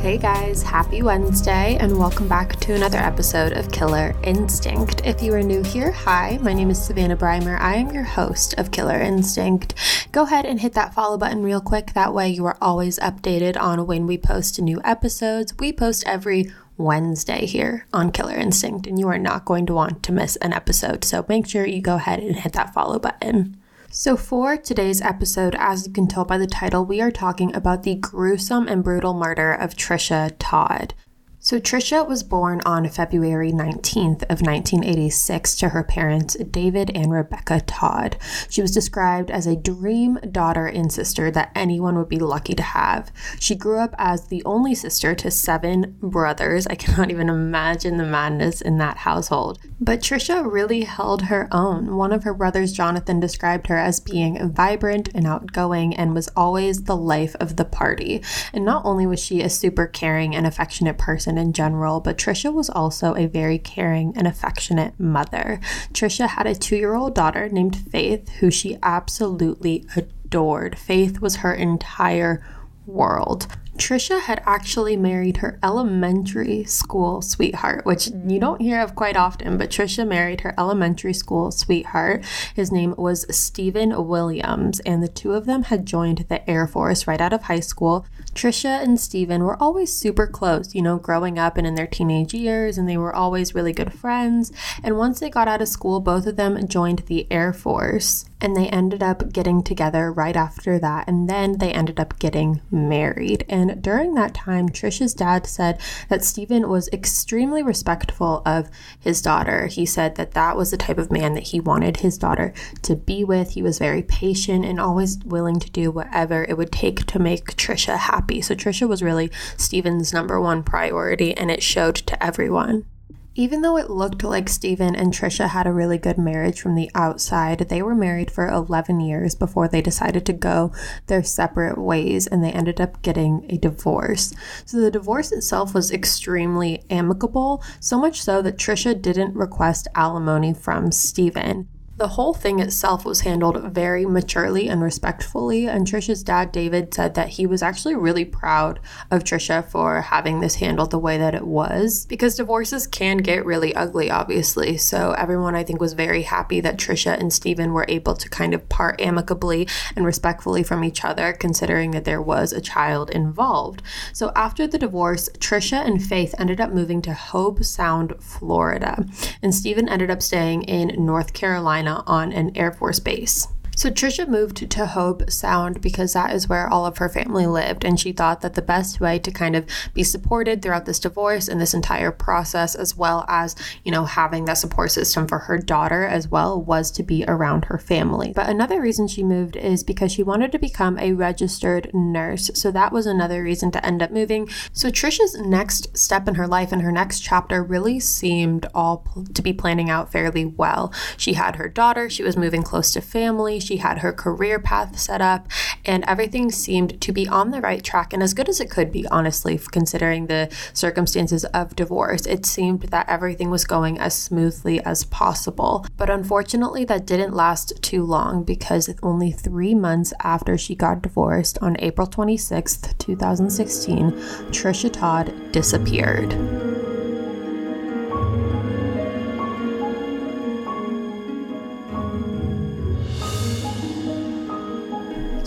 Hey guys, happy Wednesday, and welcome back to another episode of Killer Instinct. If you are new here, hi, my name is Savannah Brymer. I am your host of Killer Instinct. Go ahead and hit that follow button real quick. That way, you are always updated on when we post new episodes. We post every Wednesday here on Killer Instinct, and you are not going to want to miss an episode. So make sure you go ahead and hit that follow button. So, for today's episode, as you can tell by the title, we are talking about the gruesome and brutal murder of Tricia Todd. So, Tricia was born on February 19th of 1986 to her parents, David and Rebecca Todd. She was described as a dream daughter and sister that anyone would be lucky to have. She grew up as the only sister to seven brothers. I cannot even imagine the madness in that household. But Tricia really held her own. One of her brothers, Jonathan, described her as being vibrant and outgoing and was always the life of the party. And not only was she a super caring and affectionate person, in general, but Tricia was also a very caring and affectionate mother. Tricia had a two year old daughter named Faith, who she absolutely adored. Faith was her entire world. Tricia had actually married her elementary school sweetheart, which you don't hear of quite often, but Tricia married her elementary school sweetheart. His name was Steven Williams, and the two of them had joined the Air Force right out of high school. Tricia and Steven were always super close, you know, growing up and in their teenage years, and they were always really good friends. And once they got out of school, both of them joined the Air Force and they ended up getting together right after that and then they ended up getting married. And during that time tricia's dad said that steven was extremely respectful of his daughter. He said that that was the type of man that he wanted his daughter to be with. He was very patient and always willing to do whatever it would take to make tricia happy. So tricia was really steven's number one priority and it showed to everyone even though it looked like Steven and Tricia had a really good marriage from the outside, they were married for 11 years before they decided to go their separate ways and they ended up getting a divorce. So the divorce itself was extremely amicable, so much so that Tricia didn't request alimony from Steven. The whole thing itself was handled very maturely and respectfully, and Tricia's dad, David, said that he was actually really proud of Tricia for having this handled the way that it was, because divorces can get really ugly, obviously. So everyone, I think, was very happy that Tricia and Steven were able to kind of part amicably and respectfully from each other, considering that there was a child involved. So after the divorce, Tricia and Faith ended up moving to Hobe Sound, Florida, and Steven ended up staying in North Carolina on an Air Force base. So Tricia moved to Hobe Sound because that is where all of her family lived, and she thought that the best way to kind of be supported throughout this divorce and this entire process, as well as, you know, having that support system for her daughter as well, was to be around her family. But another reason she moved is because she wanted to become a registered nurse. So that was another reason to end up moving. So Tricia's next step in her life and her next chapter really seemed all to be planning out fairly well. She had her daughter, she was moving close to family she had her career path set up, and everything seemed to be on the right track and as good as it could be, honestly, considering the circumstances of divorce. It seemed that everything was going as smoothly as possible. But unfortunately, that didn't last too long because only three months after she got divorced on April 26th, 2016, Tricia Todd disappeared.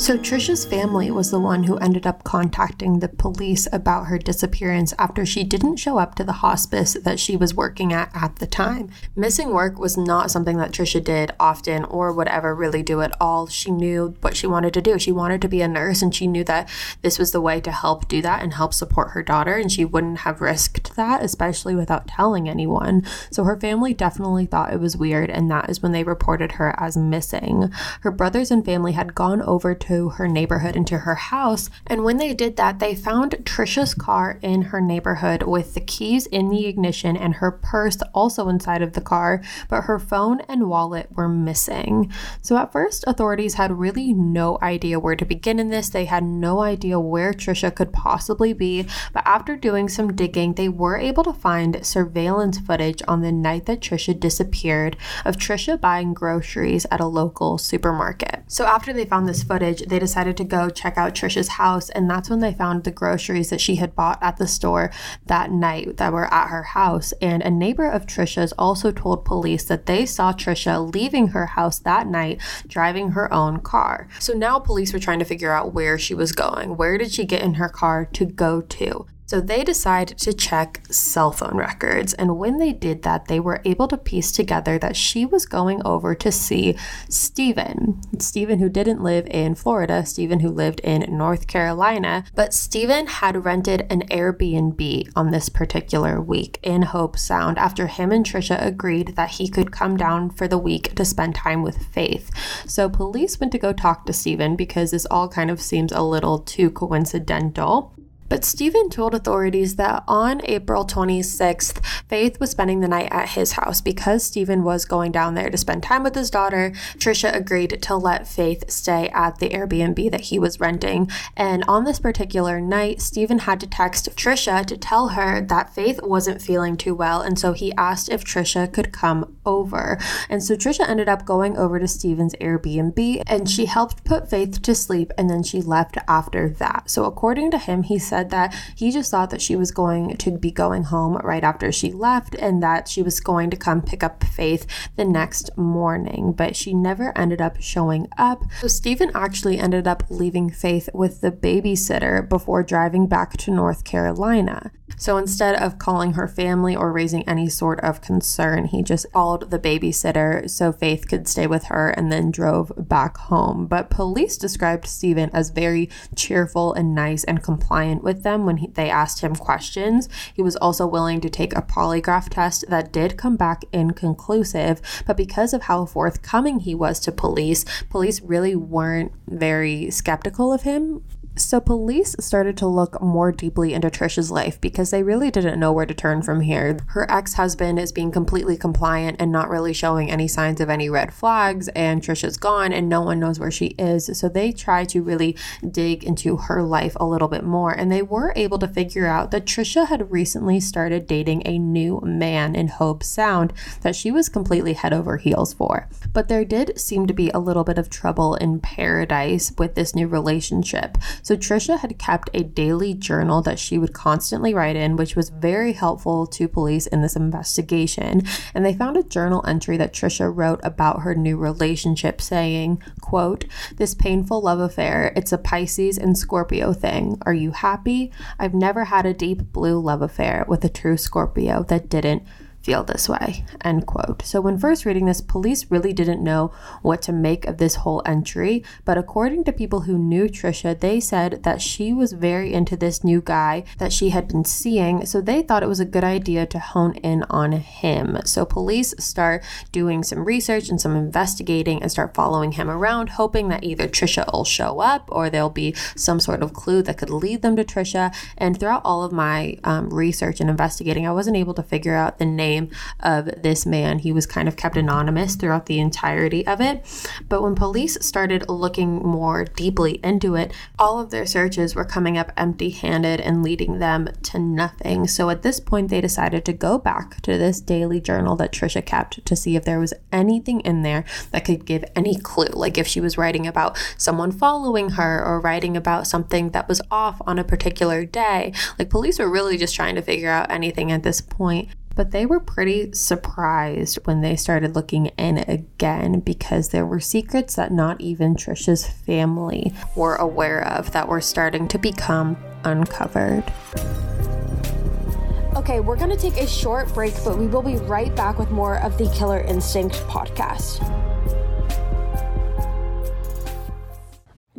So Tricia's family was the one who ended up contacting the police about her disappearance after she didn't show up to the hospice that she was working at at the time. Missing work was not something that Tricia did often or would ever really do at all. She knew what she wanted to do. She wanted to be a nurse and she knew that this was the way to help do that and help support her daughter and she wouldn't have risked that especially without telling anyone. So her family definitely thought it was weird and that is when they reported her as missing. Her brothers and family had gone over to her neighborhood into her house. And when they did that, they found Tricia's car in her neighborhood with the keys in the ignition and her purse also inside of the car, but her phone and wallet were missing. So at first, authorities had really no idea where to begin in this. They had no idea where Tricia could possibly be, but after doing some digging, they were able to find surveillance footage on the night that Tricia disappeared of Tricia buying groceries at a local supermarket. So after they found this footage, knowledge, they decided to go check out Tricia's house, and that's when they found the groceries that she had bought at the store that night that were at her house. And a neighbor of Tricia's also told police that they saw Tricia leaving her house that night driving her own car. So now police were trying to figure out where she was going. Where did she get in her car to go to? So they decided to check cell phone records. And when they did that, they were able to piece together that she was going over to see Steven. Steven, who didn't live in Florida, Steven, who lived in North Carolina. But Steven had rented an Airbnb on this particular week in Hobe Sound after him and Tricia agreed that he could come down for the week to spend time with Faith. So police went to go talk to Steven because this all kind of seems a little too coincidental. But Steven told authorities that on April 26th, Faith was spending the night at his house because Steven was going down there to spend time with his daughter. Tricia agreed to let Faith stay at the Airbnb that he was renting. And on this particular night, Steven had to text Tricia to tell her that Faith wasn't feeling too well. And so he asked if Tricia could come over. And so Tricia ended up going over to Steven's Airbnb and she helped put Faith to sleep and then she left after that. So according to him, he said said that he just thought that she was going to be going home right after she left and that she was going to come pick up Faith the next morning, but she never ended up showing up. So Steven actually ended up leaving Faith with the babysitter before driving back to North Carolina. So instead of calling her family or raising any sort of concern, he just called the babysitter so Faith could stay with her and then drove back home. But police described Steven as very cheerful and nice and compliant with them when he, they asked him questions. He was also willing to take a polygraph test that did come back inconclusive, but because of how forthcoming he was to police, police really weren't very skeptical of him so, police started to look more deeply into Tricia's life because they really didn't know where to turn from here. Her ex husband is being completely compliant and not really showing any signs of any red flags, and Tricia's gone and no one knows where she is. So, they try to really dig into her life a little bit more, and they were able to figure out that Tricia had recently started dating a new man in Hobe Sound that she was completely head over heels for. But there did seem to be a little bit of trouble in paradise with this new relationship. So Tricia had kept a daily journal that she would constantly write in, which was very helpful to police in this investigation. And they found a journal entry that Tricia wrote about her new relationship saying, quote, "This painful love affair, it's a Pisces and Scorpio thing. Are you happy? I've never had a deep blue love affair with a true Scorpio that didn't feel this way end quote. So when first reading this police really didn't know what to make of this whole entry but according to people who knew tricia they said that she was very into this new guy that she had been seeing so they thought it was a good idea to hone in on him. So police start doing some research and some investigating and start following him around hoping that either tricia will show up or there'll be some sort of clue that could lead them to tricia. And throughout all of my um, research and investigating i wasn't able to figure out the name name of this man. He was kind of kept anonymous throughout the entirety of it. But when police started looking more deeply into it, all of their searches were coming up empty handed and leading them to nothing. So at this point, they decided to go back to this daily journal that Tricia kept to see if there was anything in there that could give any clue. Like if she was writing about someone following her or writing about something that was off on a particular day. Like police were really just trying to figure out anything at this point but they were pretty surprised when they started looking in again because there were secrets that not even Tricia's family were aware of that were starting to become uncovered. Okay, we're going to take a short break, but we will be right back with more of the Killer Instinct podcast.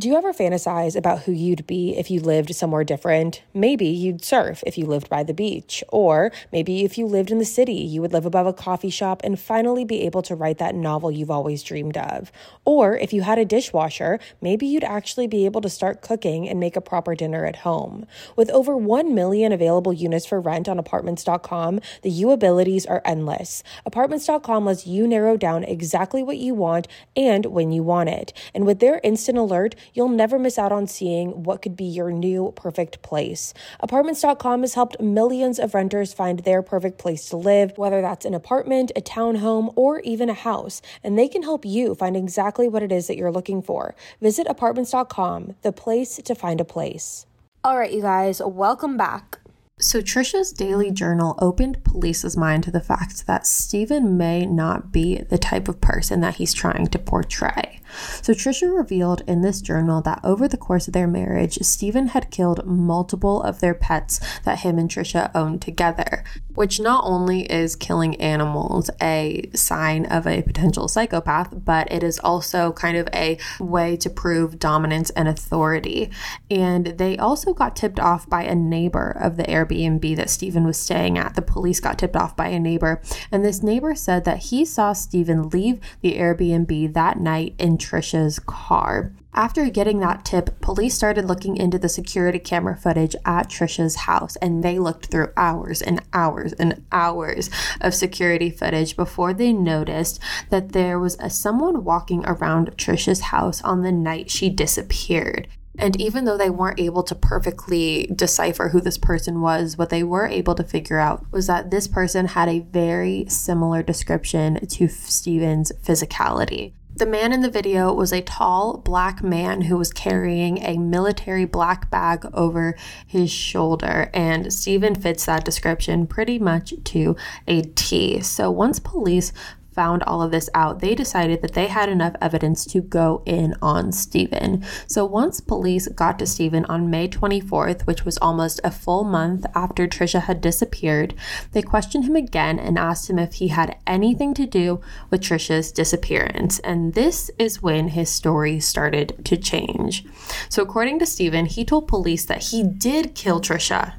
Do you ever fantasize about who you'd be if you lived somewhere different? Maybe you'd surf if you lived by the beach, or maybe if you lived in the city, you would live above a coffee shop and finally be able to write that novel you've always dreamed of. Or if you had a dishwasher, maybe you'd actually be able to start cooking and make a proper dinner at home. With over 1 million available units for rent on apartments.com, the you abilities are endless. Apartments.com lets you narrow down exactly what you want and when you want it. And with their instant alert, you'll never miss out on seeing what could be your new perfect place. Apartments.com has helped millions of renters find their perfect place to live, whether that's an apartment, a townhome, or even a house, and they can help you find exactly what it is that you're looking for. Visit apartments.com, the place to find a place. All right, you guys, welcome back. So, Tricia's daily journal opened police's mind to the fact that Steven may not be the type of person that he's trying to portray. So Tricia revealed in this journal that over the course of their marriage, Steven had killed multiple of their pets that him and Tricia owned together, which not only is killing animals a sign of a potential psychopath, but it is also kind of a way to prove dominance and authority. And they also got tipped off by a neighbor of the Airbnb that Steven was staying at. The police got tipped off by a neighbor, and this neighbor said that he saw Steven leave the Airbnb that night in Tricia's car. After getting that tip, police started looking into the security camera footage at Tricia's house and they looked through hours and hours and hours of security footage before they noticed that there was a, someone walking around Tricia's house on the night she disappeared. And even though they weren't able to perfectly decipher who this person was, what they were able to figure out was that this person had a very similar description to Steven's physicality. The man in the video was a tall black man who was carrying a military black bag over his shoulder, and Steven fits that description pretty much to a T. So once police found all of this out, they decided that they had enough evidence to go in on Steven. So once police got to Steven on May 24th, which was almost a full month after Tricia had disappeared, they questioned him again and asked him if he had anything to do with Tricia's disappearance. And this is when his story started to change. So according to Steven, he told police that he did kill Tricia.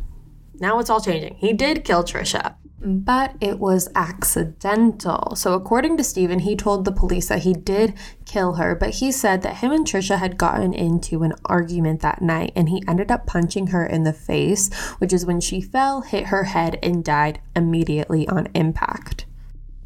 Now it's all changing. He did kill Tricia but it was accidental. So, according to Steven, he told the police that he did kill her, but he said that him and Tricia had gotten into an argument that night and he ended up punching her in the face, which is when she fell, hit her head, and died immediately on impact.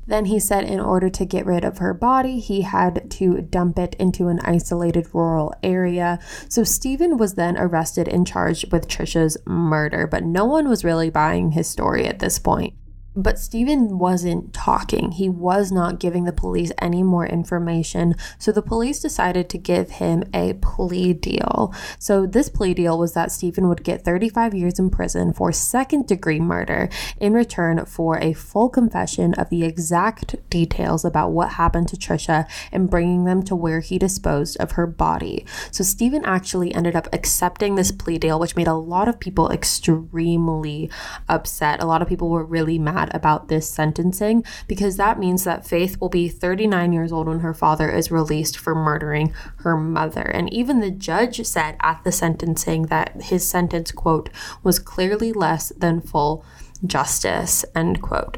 Then he said in order to get rid of her body, he had to dump it into an isolated rural area. So Steven was then arrested and charged with Tricia's murder, but no one was really buying his story at this point. But Steven wasn't talking. He was not giving the police any more information. So the police decided to give him a plea deal. So this plea deal was that Steven would get 35 years in prison for second degree murder in return for a full confession of the exact details about what happened to Tricia and bringing them to where he disposed of her body. So Steven actually ended up accepting this plea deal, which made a lot of people extremely upset. A lot of people were really mad mad about this sentencing because that means that Faith will be 39 years old when her father is released for murdering her mother. And even the judge said at the sentencing that his sentence, quote, was clearly less than full justice, end quote.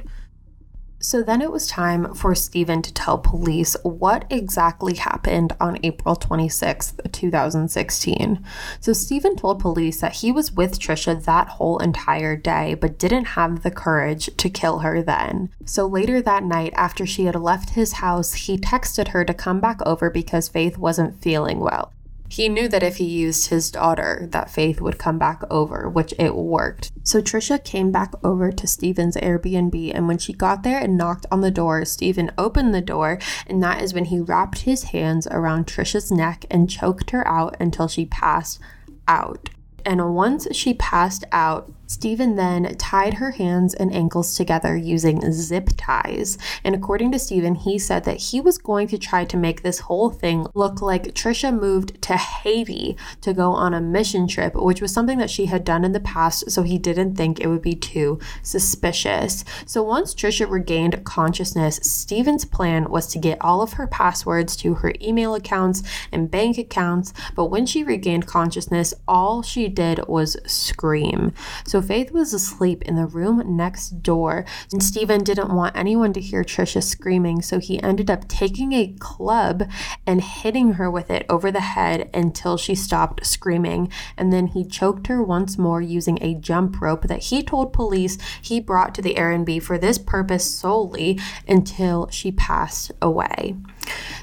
So then it was time for Steven to tell police what exactly happened on April 26th, 2016. So Steven told police that he was with Tricia that whole entire day, but didn't have the courage to kill her then. So later that night, after she had left his house, he texted her to come back over because Faith wasn't feeling well. He knew that if he used his daughter, that Faith would come back over, which it worked. So Tricia came back over to Steven's Airbnb, and when she got there and knocked on the door, Steven opened the door, and that is when he wrapped his hands around Tricia's neck and choked her out until she passed out. And once she passed out, Steven then tied her hands and ankles together using zip ties. And according to Steven, he said that he was going to try to make this whole thing look like Tricia moved to Haiti to go on a mission trip, which was something that she had done in the past, so he didn't think it would be too suspicious. So once Tricia regained consciousness, Steven's plan was to get all of her passwords to her email accounts and bank accounts, but when she regained consciousness, all she did was scream. So So Faith was asleep in the room next door, and Steven didn't want anyone to hear Tricia screaming, so he ended up taking a club and hitting her with it over the head until she stopped screaming. And then he choked her once more using a jump rope that he told police he brought to the Airbnb for this purpose solely until she passed away.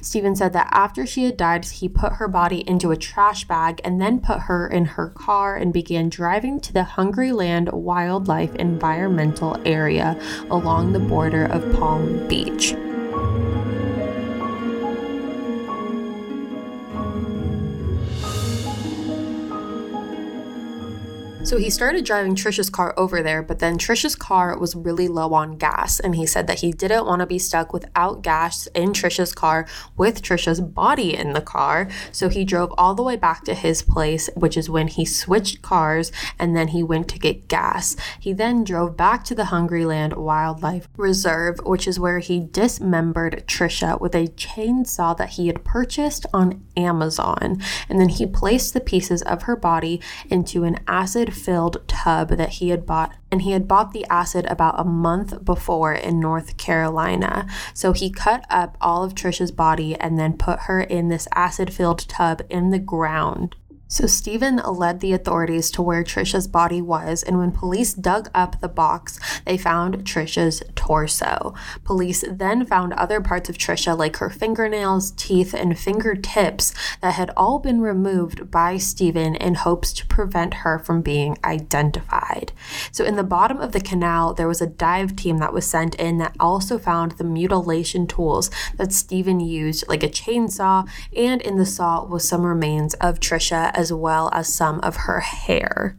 Steven said that after she had died, he put her body into a trash bag and then put her in her car and began driving to the Hungryland Wildlife Environmental Area along the border of Palm Beach. So he started driving Tricia's car over there, but then Tricia's car was really low on gas. And he said that he didn't want to be stuck without gas in Tricia's car with Tricia's body in the car. So he drove all the way back to his place, which is when he switched cars and then he went to get gas. He then drove back to the Hungryland Wildlife Reserve, which is where he dismembered Tricia with a chainsaw that he had purchased on Amazon. And then he placed the pieces of her body into an acid filled tub that he had bought. And he had bought the acid about a month before in North Carolina. So he cut up all of Tricia's body and then put her in this acid filled tub in the ground. So Steven led the authorities to where Tricia's body was, and when police dug up the box, they found Tricia's torso. Police then found other parts of Tricia, like her fingernails, teeth, and fingertips, that had all been removed by Steven in hopes to prevent her from being identified. So in the bottom of the canal, there was a dive team that was sent in that also found the mutilation tools that Steven used, like a chainsaw, and in the saw was some remains of Tricia as well as some of her hair.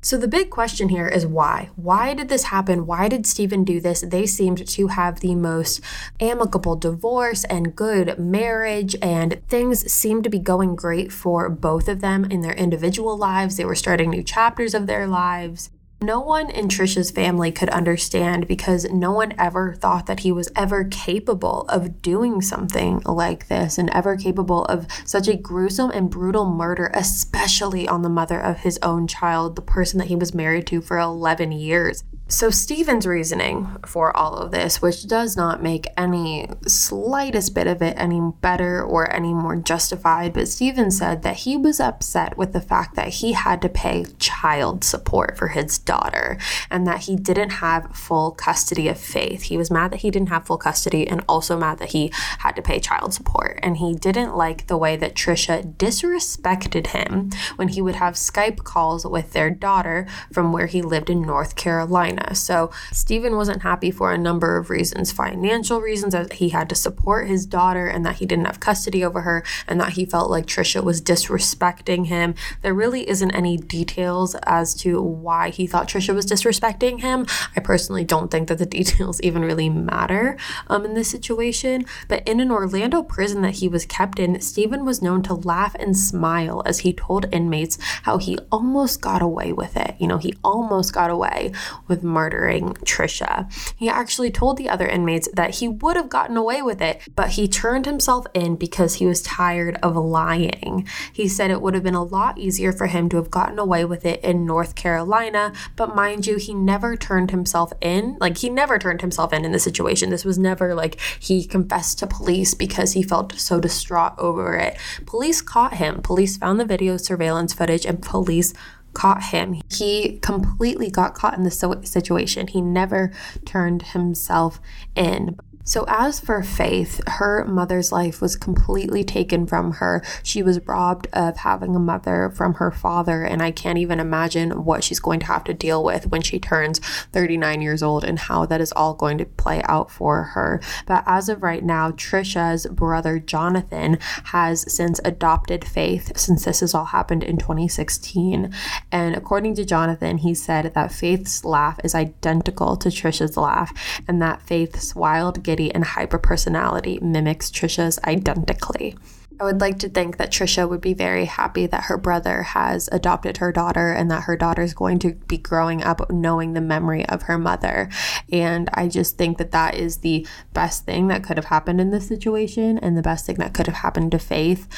So the big question here is why? Why did this happen? Why did Steven do this? They seemed to have the most amicable divorce and good marriage, and things seemed to be going great for both of them in their individual lives. They were starting new chapters of their lives. No one in Tricia's family could understand because no one ever thought that he was ever capable of doing something like this and ever capable of such a gruesome and brutal murder, especially on the mother of his own child, the person that he was married to for 11 years. So, Steven's reasoning for all of this, which does not make any slightest bit of it any better or any more justified, but Steven said that he was upset with the fact that he had to pay child support for his daughter and that he didn't have full custody of Faith. He was mad that he didn't have full custody and also mad that he had to pay child support. And he didn't like the way that Tricia disrespected him when he would have Skype calls with their daughter from where he lived in North Carolina. China. So Steven wasn't happy for a number of reasons financial reasons, that he had to support his daughter and that he didn't have custody over her, and that he felt like Tricia was disrespecting him. There really isn't any details as to why he thought Tricia was disrespecting him. I personally don't think that the details even really matter um, in this situation. But in an Orlando prison that he was kept in, Steven was known to laugh and smile as he told inmates how he almost got away with it. You know, he almost got away with murdering Tricia. He actually told the other inmates that he would have gotten away with it, but he turned himself in because he was tired of lying. He said it would have been a lot easier for him to have gotten away with it in North Carolina, but mind you, he never turned himself in. Like, he never turned himself in in the situation. This was never like he confessed to police because he felt so distraught over it. Police caught him. Police found the video surveillance footage and police caught him. He completely got caught in the situation. He never turned himself in. So, as for Faith, her mother's life was completely taken from her. She was robbed of having a mother from her father, and I can't even imagine what she's going to have to deal with when she turns 39 years old and how that is all going to play out for her. But as of right now, Tricia's brother Jonathan has since adopted Faith since this has all happened in 2016. And according to Jonathan, he said that Faith's laugh is identical to Tricia's laugh, and that Faith's wild, and hyperpersonality mimics Tricia's identically. I would like to think that Tricia would be very happy that her brother has adopted her daughter and that her daughter is going to be growing up knowing the memory of her mother. And I just think that that is the best thing that could have happened in this situation and the best thing that could have happened to Faith.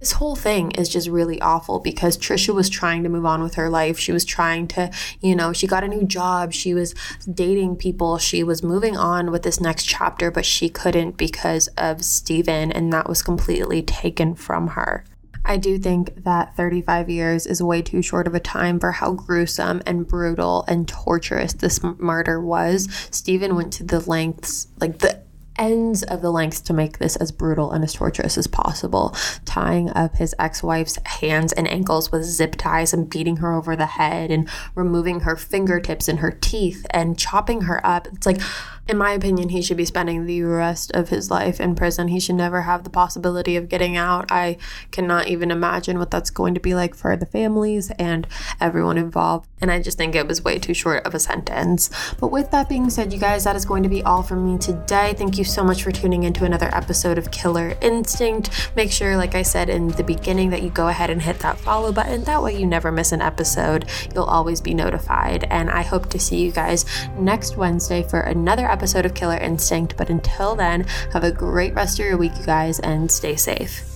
This whole thing is just really awful because Tricia was trying to move on with her life. She was trying to, you know, she got a new job. She was dating people. She was moving on with this next chapter, but she couldn't because of Steven, and that was completely taken from her. I do think that 35 years is way too short of a time for how gruesome and brutal and torturous this murder was. Steven went to the lengths, like the ends of the lengths to make this as brutal and as torturous as possible, tying up his ex wife's hands and ankles with zip ties and beating her over the head and removing her fingertips and her teeth and chopping her up. It's like, in my opinion, he should be spending the rest of his life in prison. He should never have the possibility of getting out. I cannot even imagine what that's going to be like for the families and everyone involved. And I just think it was way too short of a sentence. But with that being said, you guys, that is going to be all from me today. Thank you so much for tuning into another episode of Killer Instinct. Make sure, like I said in the beginning, that you go ahead and hit that follow button. That way, you never miss an episode. You'll always be notified. And I hope to see you guys next Wednesday for another episode episode of Killer Instinct. But until then, have a great rest of your week, you guys, and stay safe.